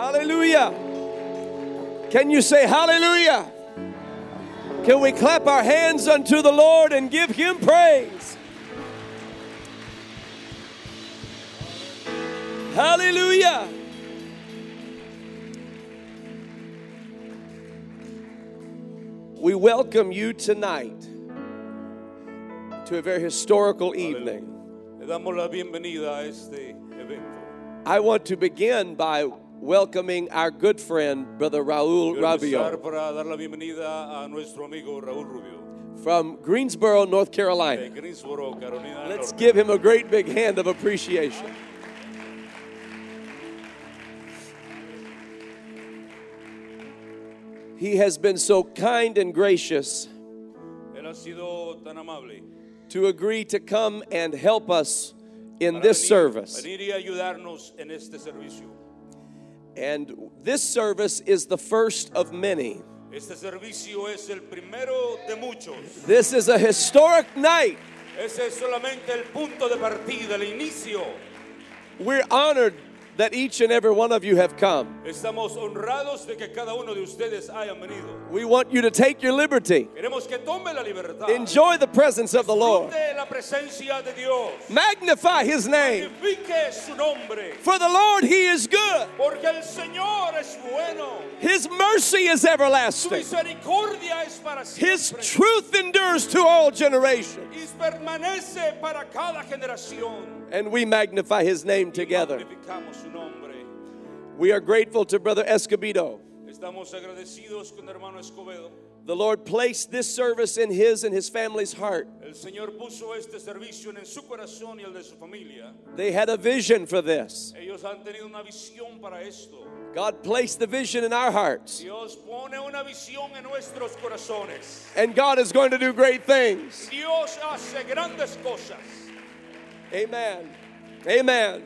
Hallelujah. Can you say hallelujah? Can we clap our hands unto the Lord and give him praise? Hallelujah. We welcome you tonight to a very historical evening. Le damos la bienvenida a este evento. I want to begin by welcoming our good friend, Brother Raul Quiero para dar la bienvenida a nuestro amigo Raúl Rubio from Greensboro, North de Carolina. Greensboro, Carolina Let's Norte. give him a great big hand of appreciation. He has been so kind and gracious Él ha sido tan amable. to agree to come and help us in this service. And this service is the first of many. Este servicio es el primero de muchos. This is a historic night. Ese es solamente el punto de partida, el inicio. We're honored that each and every one of you have come. Estamos honrados de que cada uno de ustedes hayan venido. We want you to take your liberty. Queremos que tome la libertad. Enjoy the presence of the Lord. La presencia de Dios. Magnify his name. Magnifique su nombre. For the Lord, he is good. Porque el Señor es bueno. His mercy is Su everlasting. misericordia es para His truth endures to all generations. Y permanece para cada generación. And we magnify his name together. magnificamos su nombre. We are grateful to Brother Escobedo. Estamos agradecidos con hermano Escobedo. The Lord placed this service in his and his family's heart. El Señor puso este servicio en su corazón y el de su familia. They had a vision for this. Ellos han tenido una visión para esto. God placed the vision in our hearts. Dios pone una en nuestros corazones. And God is going to do great things. Amen. Amen.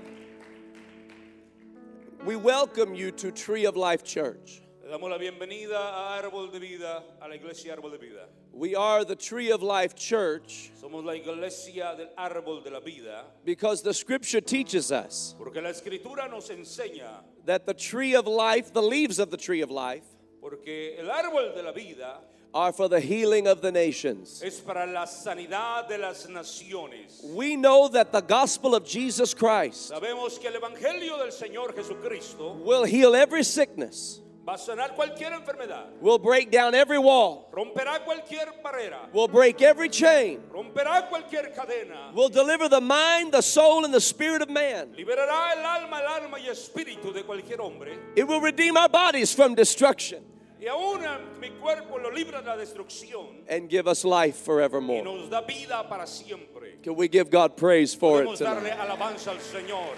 We welcome you to Tree of Life Church. Le damos la bienvenida a Árbol de Vida, a la Iglesia Árbol de Vida. We are the Tree of Life Church Somos la Iglesia del Árbol de la Vida because the scripture teaches us porque la Escritura nos enseña, that the tree of life, the leaves of the tree of life, porque el árbol de la vida are for the healing of the nations. es para la sanidad de las naciones. We know that the gospel of Jesus Christ Sabemos que el Evangelio del Señor Jesucristo will heal every sickness, va a sanar cualquier enfermedad, will break down every wall, romperá cualquier barrera, will break every chain, romperá cualquier cadena, will deliver the mind, the soul, and the spirit of man. liberará el alma, el alma y espíritu de cualquier hombre. It will redeem our bodies from destruction Y aún mi cuerpo lo libra de la destrucción and give us life y forevermore. nos da vida para siempre. Can we give God praise for it darle tonight? alabanza al Señor.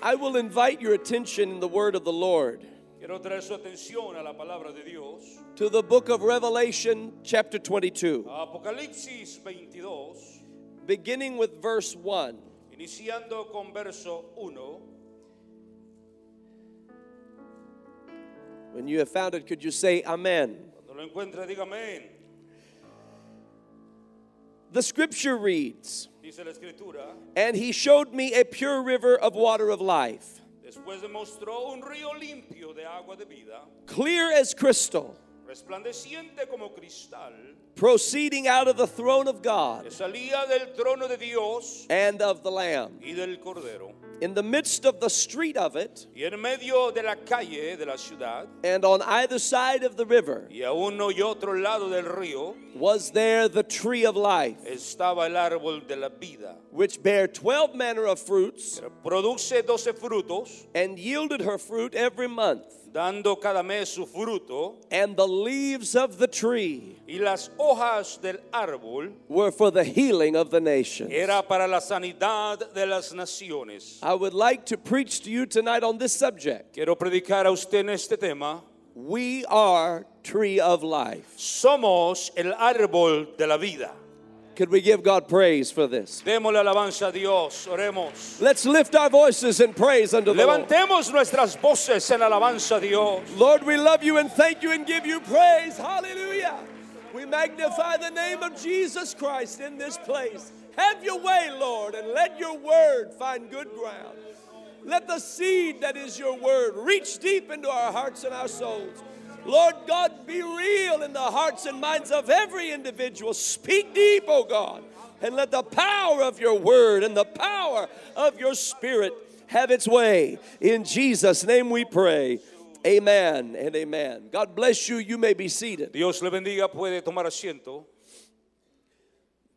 I will invite your attention in the word of the Lord Quiero traer su atención a la palabra de Dios. to the book of Revelation, chapter 22, Apocalipsis 22, beginning with verse 1. Iniciando con verso 1. When you have found it, could you say Amen? Cuando lo encuentre, diga amén. The scripture reads, Dice la escritura. And he showed me a pure river of water of life, Después demostró un río limpio de agua de vida, clear as crystal, resplandeciente como cristal, proceeding out of the throne of God salía del trono de Dios and of the Lamb. y del Cordero. In the midst of the street of it, Y en medio de la calle de la ciudad, and on either side of the river, y a uno y otro lado del río, was there the tree of life, estaba el árbol de la vida. which bare twelve manner of fruits, frutos, and yielded her fruit every month. Dando cada mes su fruto, And the leaves of the tree y las hojas del árbol were for the healing of the nations. era para la sanidad de las naciones. I would like to preach to you tonight on this subject. Quiero predicar a usted en este tema. We are tree of life. Somos el árbol de la vida. Could we give God praise for this? Démosle alabanza a Dios, oremos. Let's lift our voices in praise unto the Lord. Levantemos nuestras voces en alabanza a Dios. Lord, we love you and thank you and give you praise. Hallelujah. We magnify the name of Jesus Christ in this place. Have your way, Lord, and let your word find good ground. Let the seed that is your word reach deep into our hearts and our souls. Lord God, be real in the hearts and minds of every individual. Speak deep, oh God, and let the power of your word and the power of your spirit have its way. In Jesus' name we pray. Amen and amen. God bless you. You may be seated. Dios le bendiga, puede tomar asiento.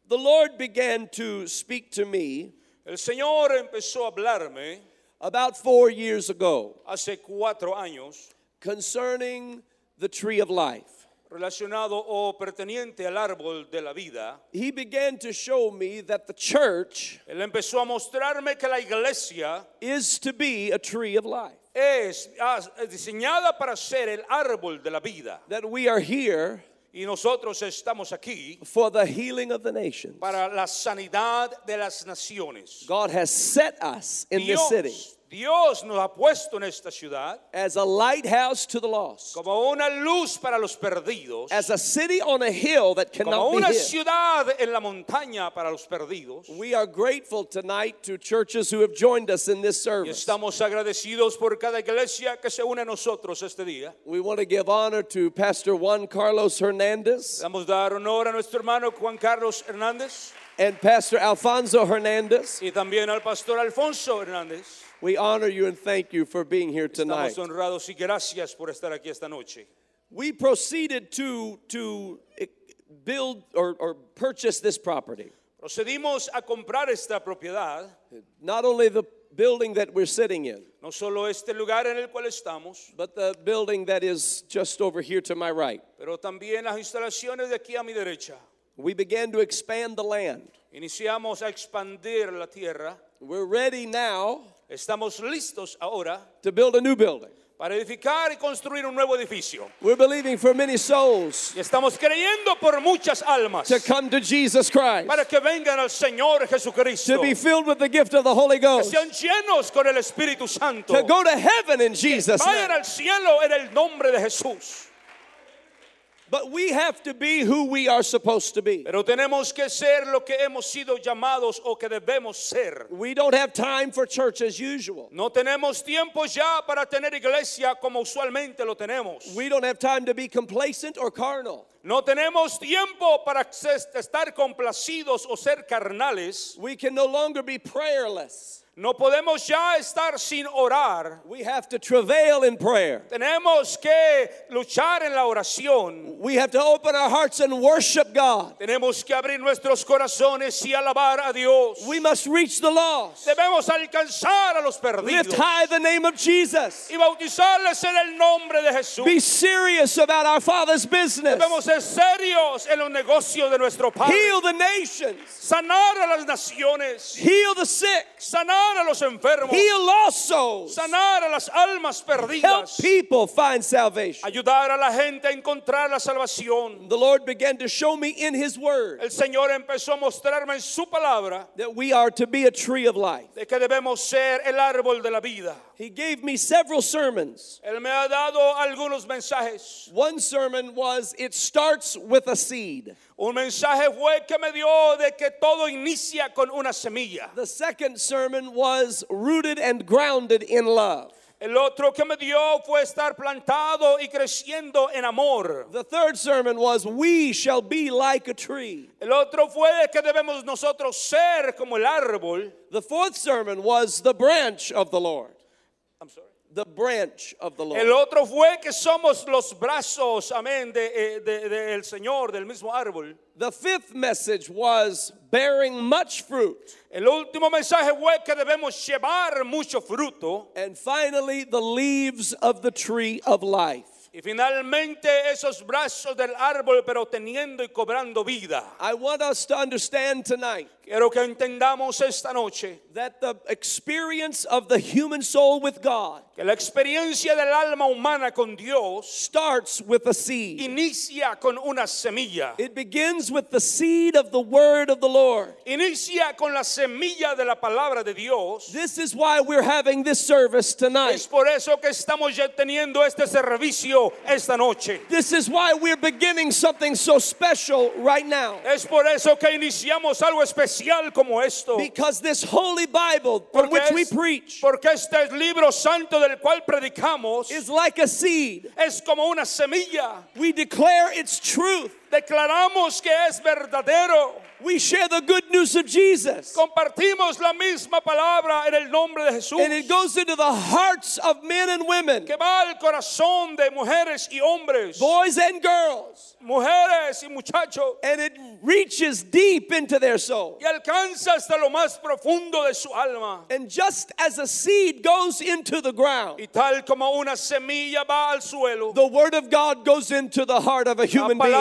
The Lord began to speak to me El Señor empezó a hablarme about four years ago hace cuatro años concerning the tree of life. relacionado o perteniente al árbol de la vida. He began to show me that the church Él empezó a mostrarme que la iglesia is to be a tree of life. es, ah, diseñada para ser el árbol de la vida. That we are here Y nosotros estamos aquí for the healing of the nations. para la sanidad de las naciones. God has set us in this city Dios, nos ha puesto en esta ciudad as a lighthouse to the lost, como una luz para los perdidos, as a city on a hill that como cannot be una hid. ciudad en la montaña para los perdidos. We are grateful tonight to churches who have joined us in this Y service. estamos agradecidos por cada iglesia que se une a nosotros este día. We want to give honor to Pastor Juan Carlos Hernandez Damos dar honor a nuestro hermano Juan Carlos Hernández and Pastor Alfonso Hernandez. y también al pastor Alfonso Hernández. We honor you and thank you for being here tonight. Estamos honrados y gracias por estar aquí esta noche. We proceeded to, to build or, or purchase this property. Procedimos a comprar esta propiedad, Not only the building that we're sitting in, no solo este lugar en el cual estamos, but the building that is just over here to my right. pero también las instalaciones de aquí a mi derecha. We began to expand the land. Iniciamos a expandir la tierra. We're ready now Estamos listos ahora to build a new building. para edificar y construir un nuevo edificio. We're believing for many souls Y estamos creyendo por muchas almas to come to Jesus Christ, para que vengan al Señor Jesucristo. to be filled with the gift of the Holy que sean llenos con el Espíritu Santo. to go to heaven in Jesus' Vayan name. al cielo en el nombre de Jesús. But we have to be who we are supposed to be. Pero tenemos que ser lo que hemos sido llamados o que debemos ser. We don't have time for church as usual. No tenemos tiempo ya para tener iglesia como usualmente lo tenemos. We don't have time to be complacent or carnal. No tenemos tiempo para estar complacidos o ser carnales. We can no longer be prayerless. No podemos ya estar sin orar. We have to travail in prayer. Tenemos que luchar en la oración. We have to open our hearts and worship God. Tenemos que abrir nuestros corazones y alabar a Dios. We must reach the lost. Debemos alcanzar a los Lift high the name of Jesus. y bautizarles en el nombre de Jesús. Be serious about our Father's business. Debemos ser serios en los negocios de nuestro Padre. Heal the nations. Sanar a las naciones. Heal the sick. Sanar a los enfermos. Heal. Sanar a las almas Help people find salvation. Ayudar a la gente a encontrar la salvación. The Lord began to show me in His Word El Señor empezó a mostrarme en su palabra that we are to be a tree of life. de que debemos ser el árbol de la vida. He gave me several sermons. Él me ha dado algunos mensajes. One sermon was It Starts with a Seed. Un mensaje fue que me dio de que todo inicia con una semilla. The second sermon was Rooted and Grounded in Love. El otro que me dio fue estar plantado y creciendo en amor. The third sermon was We Shall Be Like a Tree. El otro fue que debemos nosotros ser como el árbol. The fourth sermon was The Branch of the Lord. I'm sorry. The branch of the Lord. El otro fue que somos los brazos, amén, del eh, de, de- del Señor, del mismo árbol. The fifth message was Bearing Much Fruit. El último mensaje fue que debemos llevar mucho fruto. And finally, the leaves of the tree of life. Y finalmente esos brazos del árbol, pero teniendo y cobrando vida. I want us to understand tonight Quiero que entendamos esta noche that the experience of the human soul with God que la experiencia del alma humana con Dios starts with a seed. inicia con una semilla. It begins with the seed of the word of the Lord. Inicia con la semilla de la palabra de Dios. This is why we're having this service Es tonight. por eso que estamos ya teniendo este servicio esta noche. This is why we're beginning something so special right now. Es por eso que iniciamos algo especial como esto. Because this holy Bible from Porque, which we es- preach porque este libro santo del cual predicamos is like a seed. es como una semilla. We declare its truth. Declaramos que es verdadero. We share the good news of Jesus. Compartimos la misma palabra en el nombre de Jesús. And it goes into the hearts of men and women, que va al corazón de mujeres y hombres, boys and girls, mujeres y muchachos, and it reaches deep into their soul. y alcanza hasta lo más profundo de su alma. And just as a seed goes into the ground, Y tal como una semilla va al suelo, the word of God goes into the heart of a human being.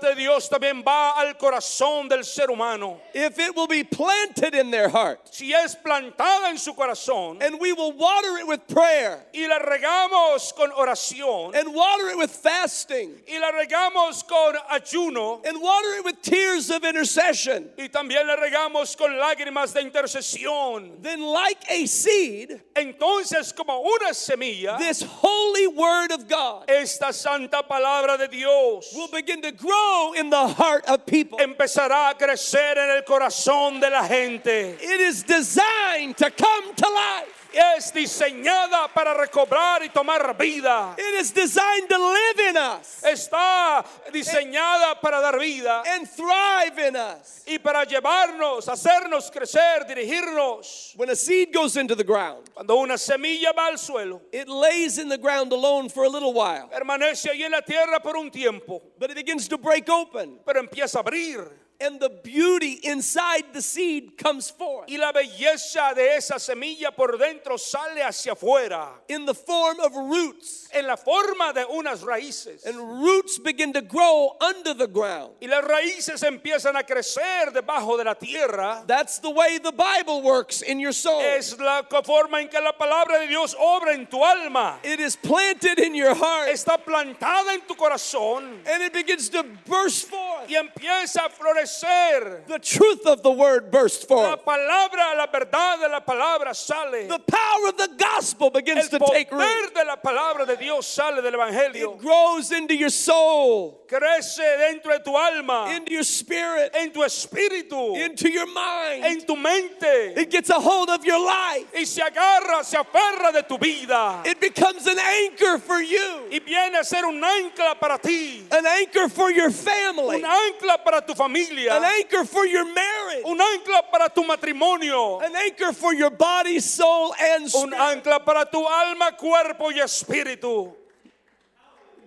De Dios también va al corazón del ser humano. If it will be planted in their heart, Si es plantada en su corazón and we will water it with prayer, y la regamos con oración and water it with fasting, y la regamos con ayuno and water it with tears of intercession, y también la regamos con lágrimas de intercesión, then like a seed, entonces como una semilla, this holy word of God esta santa palabra de Dios will begin to grow in the heart of people. empezará a crecer en el corazón de la gente. It is designed to come to life. Es diseñada para recobrar y tomar vida. It is designed to live in us Está diseñada para dar vida and thrive in us. y para llevarnos, hacernos crecer, dirigirnos. When a seed goes into the ground, Cuando una semilla va al suelo, it lays in the ground alone for a little while, permanece allí en la tierra por un tiempo, but it begins to break open, pero empieza a abrir. And the beauty inside the seed comes forth Y la belleza de esa semilla por dentro sale hacia afuera in the form of roots. en la forma de unas raíces. And roots begin to grow under the ground. Y las raíces empiezan a crecer debajo de la tierra. That's the way the Bible works in your soul. Es la forma en que la palabra de Dios obra en tu alma. It is planted in your heart Está plantada en tu corazón and it begins to burst forth. y empieza a florecer. The truth of the word bursts La forth. palabra, la verdad de la palabra sale. The power of the gospel begins to take root. poder de la palabra de Dios sale del evangelio. It grows into your soul, Crece dentro de tu alma, into your spirit, en tu espíritu, into your mind. en tu mente. It gets a hold of your life. Y se agarra, se aferra de tu vida. It becomes an anchor for you, Y viene a ser un ancla para ti. an anchor for your family, Un ancla para tu familia. An anchor for your marriage, Un ancla para tu matrimonio. an anchor for your body, soul, and spirit. Un ancla para tu alma, cuerpo y espíritu.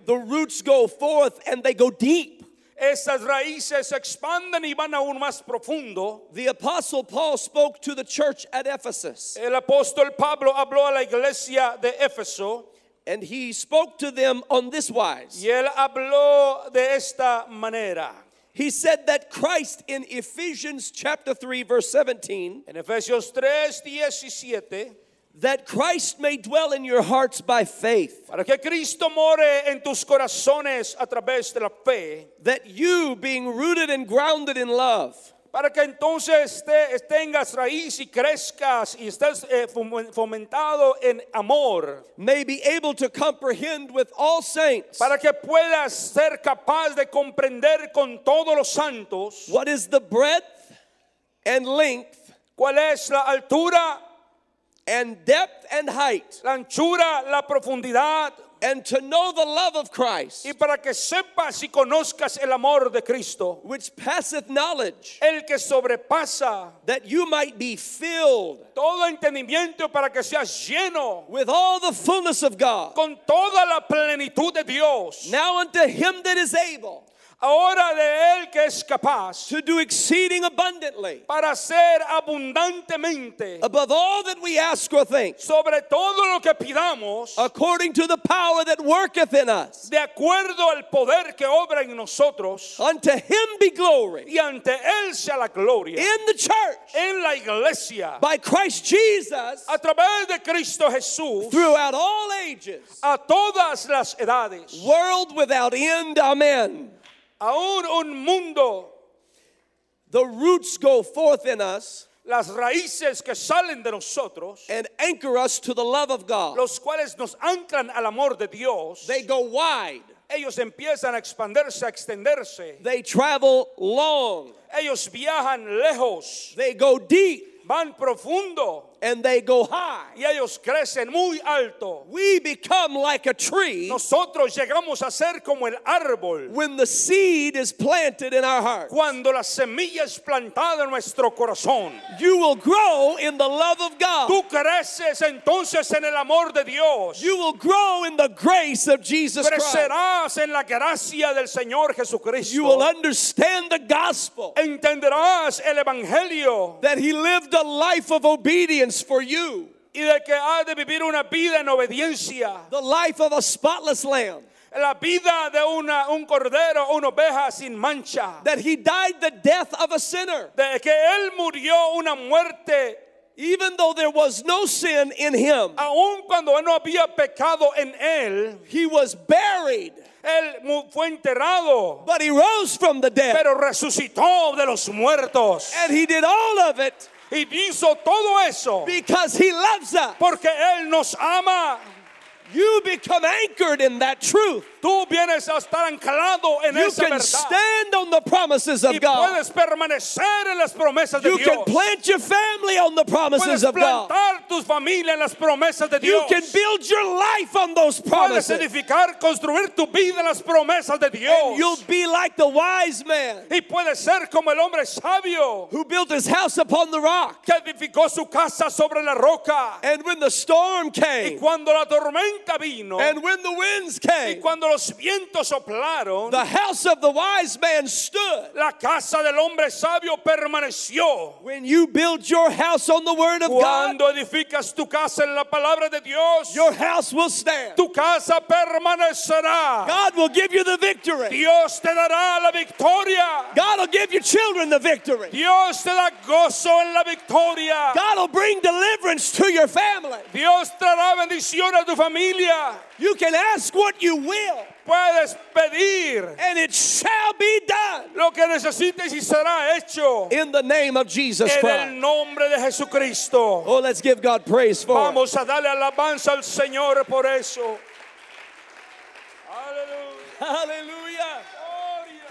The roots go forth and they go deep. Esas raíces expanden y van aún más profundo. The Apostle Paul spoke to the church at Ephesus, El apóstol Pablo habló a la iglesia de Éfeso and he spoke to them on this wise. y él habló de esta manera. He said that Christ in Ephesians chapter 3 verse 17 En Efesios 3, 17, that Christ may dwell in your hearts by faith. Para que Cristo more en tus corazones a través de la fe, that you being rooted and grounded in love para que entonces te- tengas raíz y crezcas y estés eh, fom- fomentado en amor, may be able to comprehend with all saints para que puedas ser capaz de comprender con todos los santos what is the breadth and length cuál es la altura, and depth and height. la anchura, la profundidad, and to know the love of Christ y para que sepas y conozcas el amor de Cristo, which passeth knowledge el que sobrepasa that you might be filled todo entendimiento para que seas lleno with all the fullness of God con toda la plenitud de Dios. now unto him that is able Ahora de Él que es capaz to do exceeding abundantly. para hacer abundantemente above all that we ask or think. sobre todo lo que pidamos according to the power that worketh in us. de acuerdo al poder que obra en nosotros. Unto him be glory. Y ante Él sea la gloria. In the church. En la iglesia. By Christ Jesus. A través de Cristo Jesús. Throughout all ages. A todas las edades. world without end. Amen Aún un mundo, the roots go forth in us las raíces que salen de nosotros, and anchor us to the love of God. los cuales nos anclan al amor de Dios, They go wide, ellos empiezan a expandirse, a extenderse. they travel long, Ellos viajan lejos, they go deep, van profundo and they go high. y ellos crecen muy alto. We become like a tree Nosotros llegamos a ser como el árbol when the seed is planted in our heart. cuando la semilla es plantada en nuestro corazón. You will grow in the love of God. Tú creces entonces en el amor de Dios. You will grow in the grace of Jesus Christ. Crecerás en la gracia del Señor Jesucristo. You will understand the gospel Entenderás el evangelio that He lived a life of obedience for you, y de que has de vivir una vida en obediencia. the life of a spotless lamb, La vida de una, un cordero, una oveja sin mancha. that He died the death of a sinner. De que Él murió una muerte Even though there was no sin in Him, aun cuando no había pecado en Él. He was buried, Él fue enterrado, but He rose from the dead. pero resucitó de los muertos. And He did all of it Y hizo todo eso because He loves us. porque Él nos ama. You become anchored in that truth. Tú vienes a estar anclado en You esa can verdad. stand on the promises y of God. puedes permanecer en las promesas de You Dios. can plant your family on the promises puedes of God. tu familia en las promesas de You Dios. can build your life on those puedes promises. edificar, construir tu vida en las promesas de Dios. And you'll be like the wise man y puedes ser como el hombre sabio who built his house upon the rock. que edificó su casa sobre la roca. And when the storm Y came, cuando la tormenta vino and when the winds y came, cuando los vientos soplaron, the house of the wise man stood. la casa del hombre sabio permaneció. When you build your house on the word of God, Cuando edificas tu casa en la palabra de Dios, your house will stand. tu casa permanecerá. God will give you the victory. Dios te dará la victoria. God will give your children the victory. Dios te da gozo en la victoria. God will bring deliverance to your family. Dios traerá bendición a tu familia. You can ask what you will, Puedes pedir and it shall be done lo que necesites y será hecho in the name of Jesus en el Christ. nombre de Jesucristo. Oh, let's give God praise for. Vamos a darle alabanza al Señor por eso. Aleluya. Hallelujah.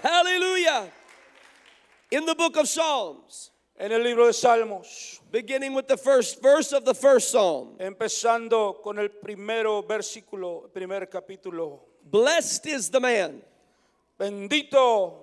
Hallelujah. In the book of Psalms, En el libro de Salmos, beginning with the first verse of the first psalm, empezando con el primero versículo, primer capítulo. Blessed is the man. Bendito,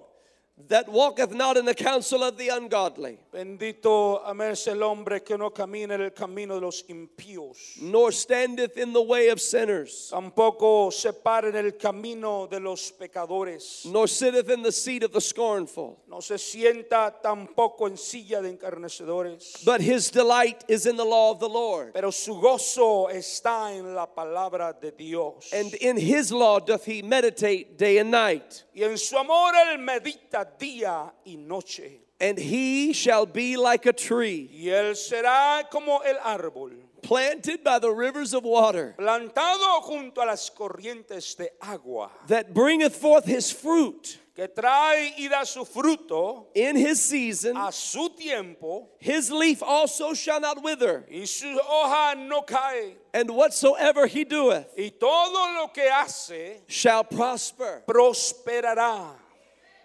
that walketh not in the counsel of the ungodly, bendito es el hombre que no camina en el camino de los impíos. nor standeth in the way of sinners, Tampoco se para en el camino de los pecadores. nor sitteth in the seat of the scornful. No se sienta tampoco en silla de encarnecedores. But his delight is in the law of the Lord, Pero su gozo está en la palabra de Dios. and in his law doth he meditate day and night. Y en su amor él medita día y noche. And he shall be like a tree Y él será como el árbol, planted by the rivers of water, plantado junto a las corrientes de agua, that bringeth forth his fruit que trae y da su fruto in his season. a su tiempo, His leaf also shall not wither, y su hoja no cae. and whatsoever he doeth Y todo lo que hace shall prosper. prosperará.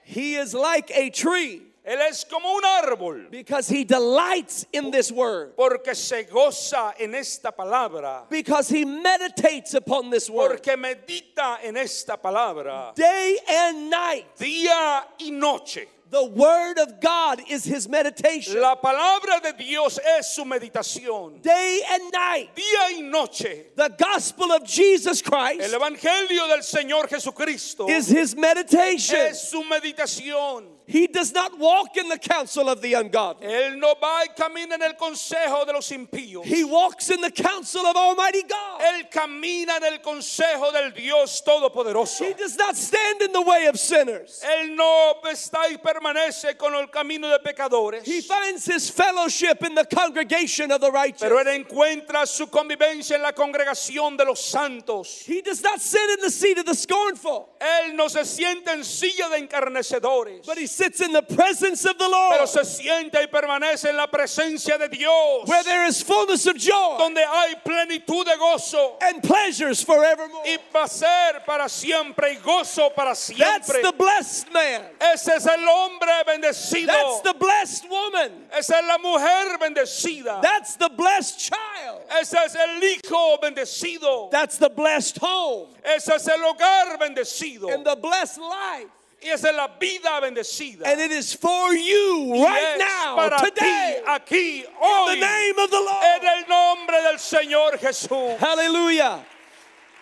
He is like a tree. Él es como un árbol. Because he delights in this word, porque se goza en esta palabra, because he meditates upon this word. Porque medita en esta palabra. Day and night. día y noche. The word of God is his meditation La palabra de Dios es su meditación day and night. día y noche. The gospel of Jesus Christ. El evangelio del Señor Jesucristo is his meditation. es su meditación. He does not walk in the counsel of the ungodly. Él no va y camina en el consejo de los impíos. He walks in the counsel of Almighty God. Él camina en el consejo del Dios Todopoderoso. He does not stand in the way of sinners. Él no está y permanece con el camino de pecadores. He finds his fellowship in the congregation of the righteous. Pero él encuentra su convivencia en la congregación de los santos. He does not sit in the seat of the scornful, Él no se siente en silla de encarnecedores, but he sits in the presence of the Lord, pero se sienta y permanece en la presencia de Dios, where there is fullness of joy donde hay plenitud de gozo and pleasures forevermore. y placer para siempre y gozo para siempre. That's the blessed man. Ese es el hombre bendecido. That's the blessed woman. Esa es la mujer bendecida. That's the blessed child. Ese es el hijo bendecido. That's the blessed home. Ese es el hogar bendecido. And the blessed life. Esa es la vida bendecida. And it is for you Y right now, para today, ti, aquí, in the name of the en Lord. el nombre del Señor Jesús. Hallelujah.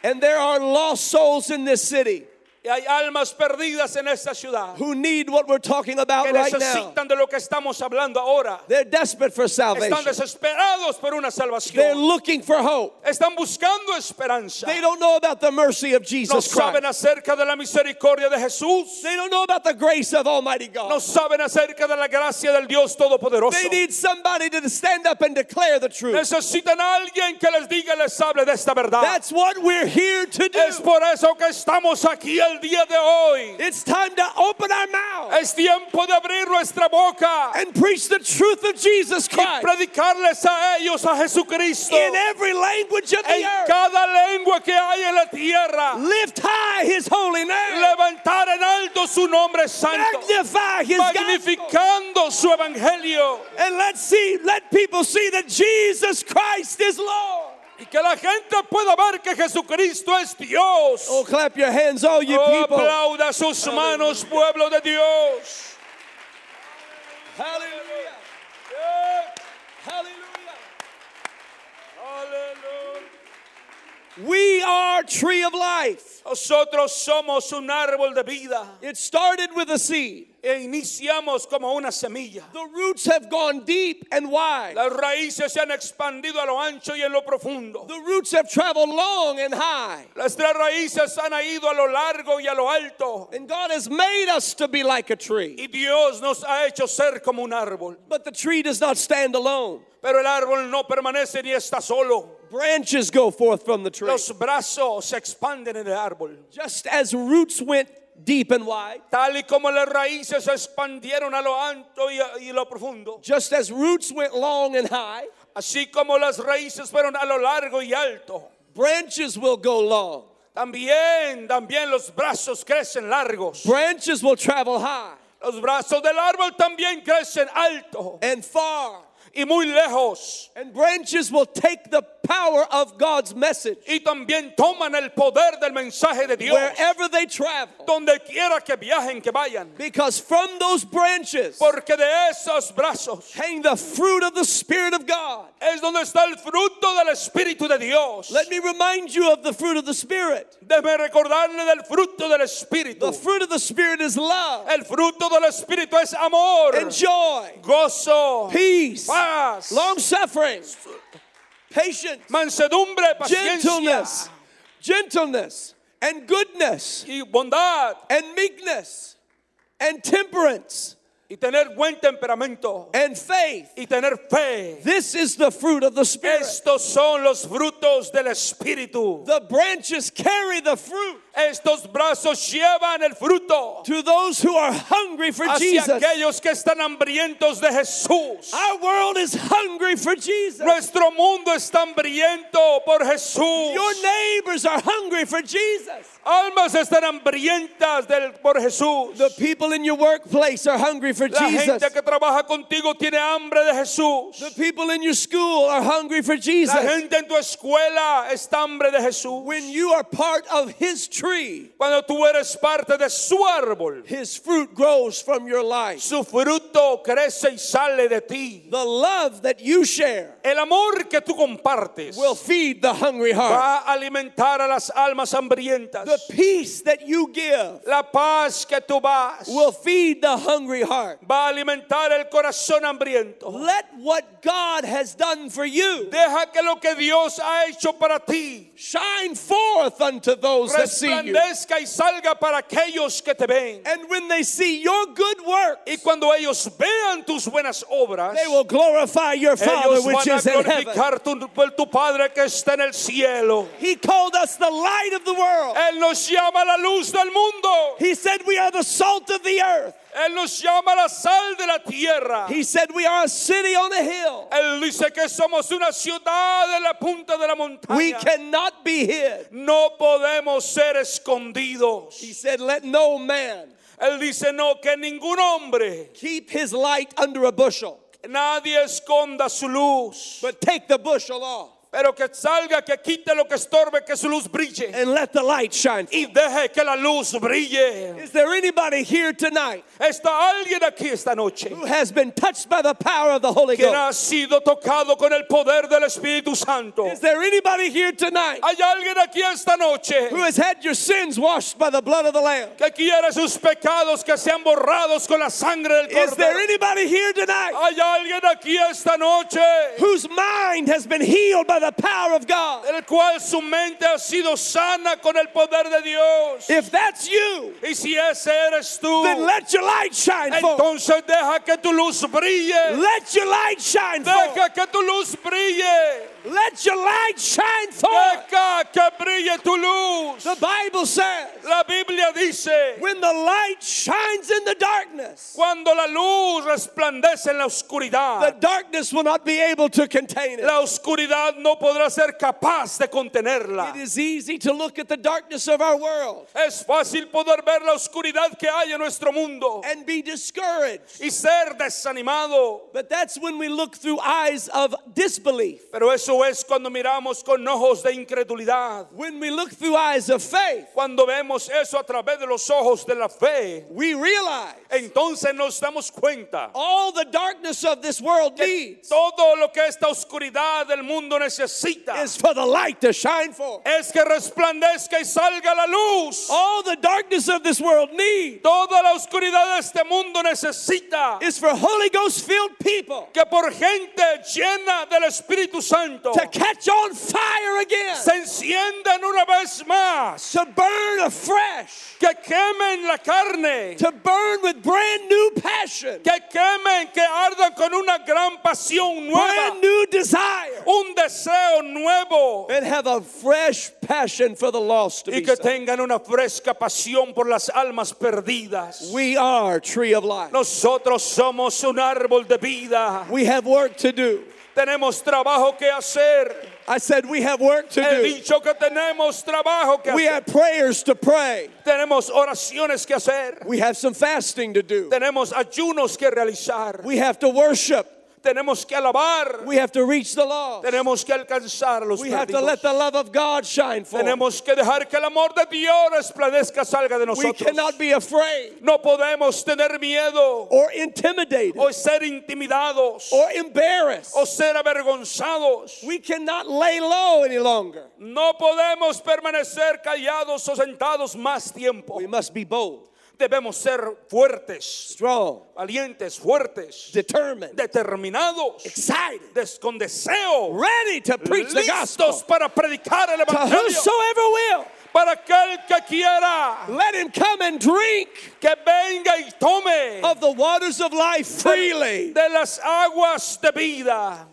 And there are lost souls in this city Y hay almas perdidas en esta ciudad who need what we're talking about que right now. de lo que estamos hablando ahora. They're desperate for Están salvation. desesperados por una They're salvación. looking for hope. Están buscando esperanza. They don't know about the mercy of No Jesus saben Christ. acerca de la misericordia de Jesús. They don't know about the grace of Almighty No God. saben acerca de la gracia del Dios Todopoderoso. They need somebody to stand up and declare the truth. Necesitan a alguien que les diga, les hable de esta verdad. That's what we're here to Es do. por eso que estamos aquí el día de hoy. It's time to open our mouth Es tiempo de abrir nuestra boca and preach the truth of Jesus Christ. y predicarles a ellos a Jesucristo in every language of the en earth. cada lengua que hay en la tierra. Lift high his holy name. Levantar en alto su nombre santo, Magnify his gospel. magnificando su evangelio And let's see, let people see that Jesus Christ is Lord. Y que la gente pueda ver que Jesucristo es Dios. Oh, clap your hands, all you Oh, people. aplauda sus manos, pueblo de Dios. Hallelujah. Hallelujah. Aleluya. We are tree of life. Nosotros somos un árbol de vida It started with a seed. e iniciamos como una semilla. The roots have gone deep and wide. Las raíces se han expandido a lo ancho y en lo profundo. The roots have traveled long and high. Las tres raíces han ido a lo largo y a lo alto. And God has made us to be like a tree. Y Dios nos ha hecho ser como un árbol. But the tree does not stand alone. Pero el árbol no permanece ni está solo. Branches go forth from the tree. Los brazos se expanden en el árbol. Just as roots went deep and wide, Tal y como las raíces se expandieron a lo alto y a, y lo profundo. just as roots went long and high, Así como las raíces fueron a lo largo y alto. branches will go long. También, también los brazos crecen largos. Branches will travel high Los brazos del árbol también crecen alto and far. Y muy lejos. And branches will take the power of God's message Y también toman el poder del mensaje de Dios. wherever they travel. Donde quiera que viajen, que vayan. Because from those branches Porque de esos brazos hang the fruit of the Spirit of God. es donde está el fruto del Espíritu de Dios. Let me remind you of the fruit of the Spirit. Déjeme recordarle del fruto del Espíritu. The fruit of the Spirit is love El fruto del Espíritu es amor, and joy, gozo, peace, paz, long suffering, patience, mansedumbre, paciencia. Gentleness, gentleness, and goodness, y bondad. And meekness, and temperance, y tener buen temperamento. And faith. y tener fe. This is the fruit of the Spirit. Estos son los frutos del Espíritu. The branches carry the fruit Estos brazos llevan el fruto to those who are hungry for hacia Jesus. aquellos que están hambrientos de Jesús. Our world is hungry for Jesus. Nuestro mundo está hambriento por Jesús. Your neighbors are hungry for Jesus. Almas están hambrientas del, por Jesús. The people in your workplace are hungry for La Jesus. gente que trabaja contigo tiene hambre de Jesús. The people in your school are hungry for Jesus. La gente en tu escuela está hambre de Jesús. When you are part of His tree, Cuando tú eres parte de su árbol, His fruit grows from your life. su fruto crece y sale de ti. The love that you share El amor que tú compartes will feed the hungry heart. va a alimentar a las almas hambrientas. The peace that you give La paz que tú vas will feed the hungry heart. va a alimentar el corazón hambriento. Let what God has done for you Deja que lo que Dios ha hecho para ti shine forth unto those that see. Resplandezca y salga para aquellos que te ven. And when they see your good work, Y cuando ellos vean tus buenas obras, they will glorify your Father ellos which van a is in heaven. tu, tu Padre que está en el cielo. He called us the light of the world. Él nos llama la luz del mundo. He said we are the salt of the earth. Él nos llama la sal de la tierra. He said we are a city on a hill. Él dice que somos una ciudad en la punta de la montaña. We cannot be hid. No podemos ser escondidos. He said, Let no man Él dice no, que ningún hombre, keep his light under a bushel, nadie esconda su luz, but take the bushel off pero que salga, que quite lo que estorbe, que su luz brille and let the light shine. y deje que la luz brille. Is there anybody here tonight Está alguien aquí esta noche who has been touched by the power of the Holy Ghost? ha sido tocado con el poder del Espíritu Santo. Is there anybody here tonight Hay alguien aquí esta noche who has had your sins washed by the blood of the Lamb? que quiere sus pecados que sean borrados con la sangre del Cordero. Is there anybody here tonight Hay alguien aquí esta noche whose mind has been healed by the power of God? el cual su mente ha sido sana con el poder de Dios. If that's you, Y si ese eres tú, then let your light shine forth. entonces deja que tu luz brille. Let your light shine forth. Deja que tu luz brille. Let your light shine forth. Deja que brille tu luz. The Bible says, La Biblia dice, when the light shines in the darkness, cuando la luz resplandece en la oscuridad. the darkness will not be able to contain it. la oscuridad no podrá ser capaz de contenerla. It is easy to look at the darkness of our world Es fácil poder ver la oscuridad que hay en nuestro mundo and be discouraged. y ser desanimado. But that's when we look through eyes of disbelief. Pero eso es cuando miramos con ojos de incredulidad. When we look through eyes of faith, Cuando vemos eso a través de los ojos de la fe, we realize entonces nos damos cuenta all the darkness of this world needs todo lo que esta oscuridad del mundo necesita is for the light to shine forth. es que resplandezca y salga la luz. All the darkness of this world needs Toda la oscuridad de este mundo necesita is for Holy Ghost filled people que por gente llena del Espíritu Santo to catch on fire again, se enciendan una vez más, to burn afresh, que quemen la carne, to burn with brand new passion, que quemen, que ardan con una gran pasión nueva, brand new desire, un deseo nuevo. And have a fresh passion for the lost y que tengan una fresca pasión por las almas perdidas. We are tree of life. Nosotros somos un árbol de vida. We have work to do. Tenemos trabajo que hacer. I said we have work to He do. dicho que tenemos trabajo que We hacer. have prayers to pray. Tenemos oraciones que hacer. We have some fasting to do. Tenemos ayunos que realizar. We have to worship. Tenemos que alabar. We have to reach the lost. Tenemos que alcanzar los We have to let the love of God shine forth. Tenemos que dejar que el amor de Dios resplandezca, salga de We cannot be afraid No podemos tener miedo or intimidated o ser intimidados or embarrassed. o ser avergonzados. We cannot lay low any longer. No podemos permanecer callados o sentados más tiempo. We must be bold, Debemos ser fuertes, strong, valientes, fuertes, determined, determinados, excited, des- con deseo, ready to preach the gospel para predicar el to evangelio. whosoever will. Para aquel que quiera Let him come and drink que venga y tome of the waters of life freely. de las aguas de vida.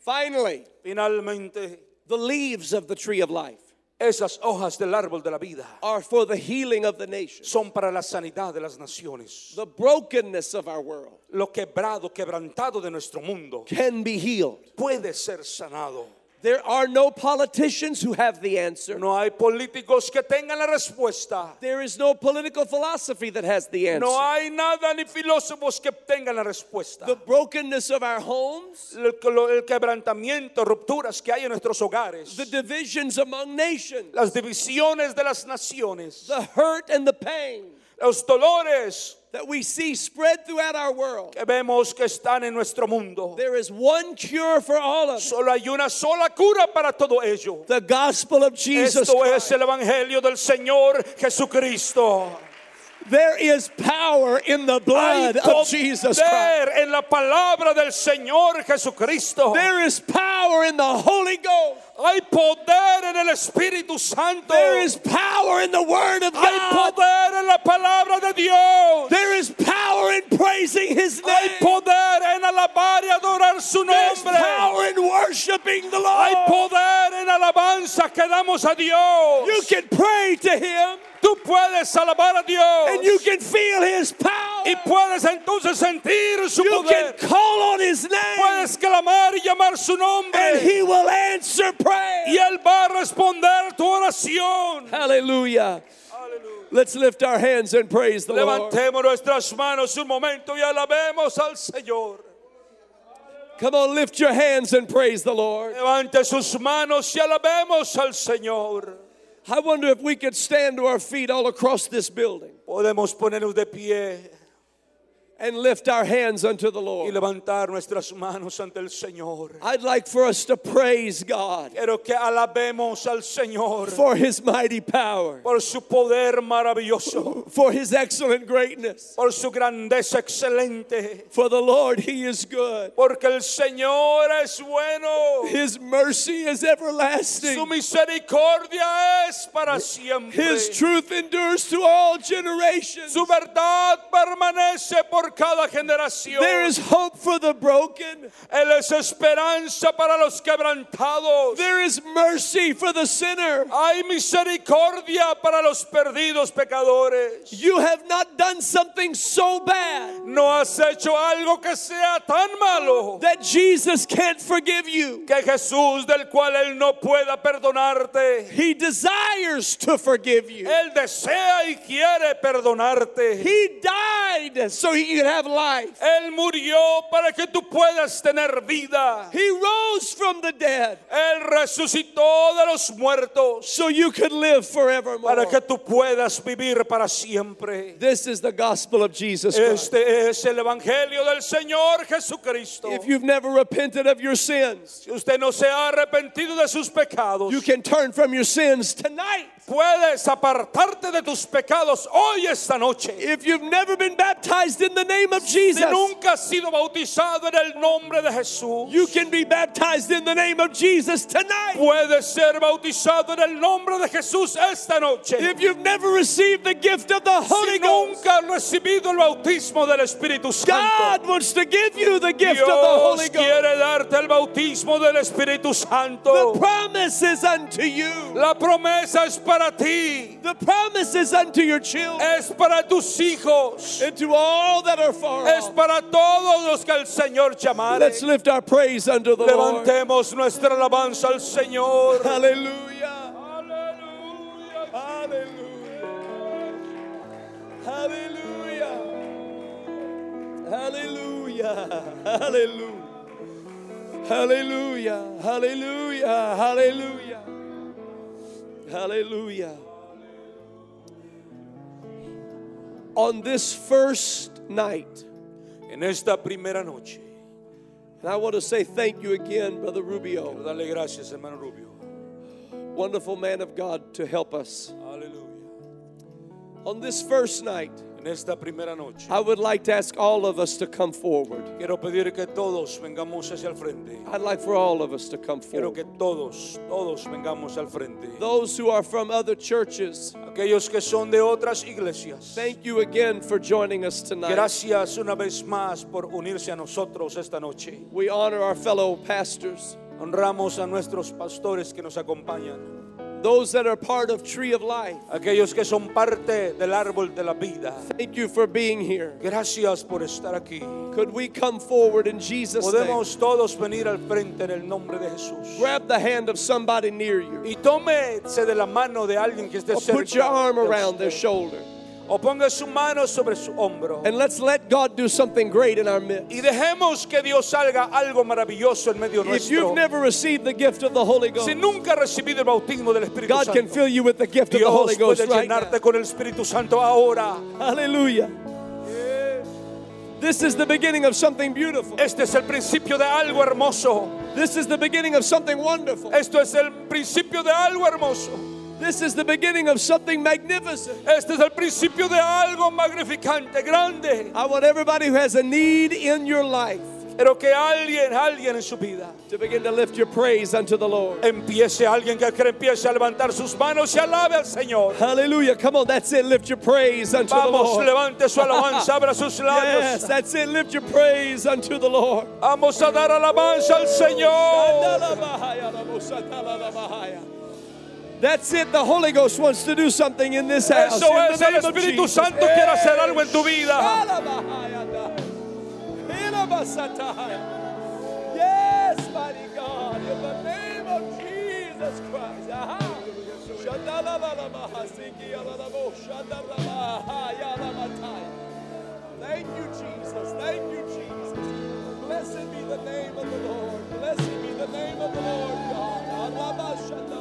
Finally, Finalmente, the leaves of the tree of life esas hojas del árbol de la vida are for the healing of the nations. son para la sanidad de las naciones. The brokenness of our world Lo quebrado, quebrantado de nuestro mundo can be healed. puede ser sanado. There are no politicians who have the answer. No hay políticos que tengan la respuesta. There is no political philosophy that has the answer. No hay nada ni filósofos que tengan la respuesta. The brokenness of our homes, El, el quebrantamiento, rupturas que hay en nuestros hogares, the divisions among nations, las divisiones de las naciones, the hurt and the pain los dolores that we see spread throughout our world. que vemos que están en nuestro mundo. There is one cure for all of it. Solo hay una sola cura para todo ello. The gospel of Jesus Esto es el evangelio del Señor Jesucristo. There is power in the blood of Jesus Christ. en la palabra del Señor Jesucristo. There is power in the Holy Ghost. Hay poder en el Espíritu Santo. There is power in the Word of Hay God. poder en la palabra de Dios. There is power in praising His Hay name. poder en alabar y adorar su There's power in worshiping the Hay Lord. poder en alabanzas que damos a Dios. You can pray to Him Tú puedes alabar a Dios. and you can feel His power. y puedes entonces sentir su You can call on His name Puedes clamar y llamar su and. He will answer prayer. Él va a responder tu oración. Hallelujah. Let's lift our hands and praise the Lord. Levantemos nuestras manos un momento y alabemos al Señor. Come on, lift your hands and praise the Lord. Levante sus manos y alabemos al Señor. I wonder if we could stand to our feet all across this building Podemos ponernos de pie and lift our hands unto the y Lord. levantar nuestras manos ante el Señor. I'd like for us to praise God Quiero que alabemos al Señor for His mighty power, por su poder maravilloso, for His excellent greatness. por su grandeza excelente, For the Lord, He is good. porque el Señor es bueno. His mercy is Su everlasting. misericordia es para siempre. His truth endures to all generations. Su verdad permanece por cada generación. There is hope for the broken. Él es esperanza para los quebrantados. There is mercy for the sinner. Hay misericordia para los perdidos pecadores. You have not done something so bad No has hecho algo que sea tan malo that Jesus can't forgive you. que Jesús, del cual Él no pueda perdonarte. He desires to forgive you. Él desea y quiere perdonarte. He died so he could have life. Él murió para que tú puedas tener vida. He rose from the dead Él resucitó de los muertos so you could live forevermore. para que tú puedas vivir para siempre. This is the gospel of Jesus Christ. Este es el Evangelio del Señor Jesucristo. If you've never repented of your sins, Si usted no se ha arrepentido de sus pecados, you can turn from your sins tonight. Puedes apartarte de tus pecados hoy esta noche. If you've never been baptized in the name of Si Jesus, nunca has sido bautizado en el nombre de Jesús, you can be baptized in the name of Jesus tonight. puedes ser bautizado en el nombre de Jesús esta noche. If you've never received the gift of the Holy Si Ghost, nunca has recibido el bautismo del Espíritu Santo, God wants to give you the gift of the Holy Dios Ghost. quiere darte el bautismo del Espíritu Santo. The promise is unto you. La promesa es para ti, The promise is unto your children es para tus hijos, and to all that are far es para todos los que el Señor llamare. Let's lift our praise unto the Lord. Levantemos nuestra alabanza al Señor. Hallelujah. Aleluya. Hallelujah. Hallelujah. Hallelujah. Hallelujah. Hallelujah. Hallelujah. Hallelujah. On this first night, En esta primera noche, and I want to say thank you again, Brother quiero Rubio, darle gracias, hermano Rubio. wonderful man of God, to help us. Aleluya. On this first night, En esta primera noche, I would like to ask all of us to come forward. quiero pedir que todos vengamos hacia el frente. I'd like for all of us to come Quiero forward. que todos, todos vengamos al frente. Those who are from other churches, Aquellos que son de otras iglesias. thank you again for joining us tonight. Gracias una vez más por unirse a nosotros esta noche. We honor our fellow pastors, Honramos a nuestros pastores que nos acompañan. Those that are part of Tree of Life. Aquellos que son parte del árbol de la vida. Thank you for being here. Gracias por estar aquí. Could we come forward in Jesus' name? Podemos todos venir al frente en el nombre de Jesús. Grab the hand of somebody near you. Y tómese de la mano de alguien que esté cerca. put your arm around their shoulder. O ponga su mano sobre su hombro. And let's let God do something great in our midst. Y dejemos que Dios salga algo maravilloso en medio If nuestro. you've never received the gift of the Holy Ghost, Si nunca has recibido el bautismo del Espíritu God can Santo, fill you with the gift of the Holy Ghost puede right now. llenarte con el Espíritu Santo ahora. Hallelujah. This is the beginning of something beautiful. Este es el principio de algo hermoso. This is the beginning of something wonderful. Esto es el principio de algo hermoso. This is the beginning of something magnificent. Este es el principio de algo magnificante, grande. I want everybody who has a need in your life Pero que alguien, alguien en su vida to begin to lift your praise unto the Lord. empiece, alguien que empiece a levantar sus manos y alabe al Señor. Hallelujah. Come on, that's it. Lift your praise unto the Vamos, Lord. levante su alabanza, abra sus Yes, that's it. Lift your praise unto the Lord. Vamos a dar alabanza al Señor. That's it. The Holy Ghost wants to do something in this house. Eso es, the el Espíritu. Santo quiere hacer algo en tu vida. Yes, mighty God, in the name of Jesus Christ. Aha. Thank you, Jesus. Thank you, Jesus. Blessed be the name of the Lord. Blessed be the name of the Lord God.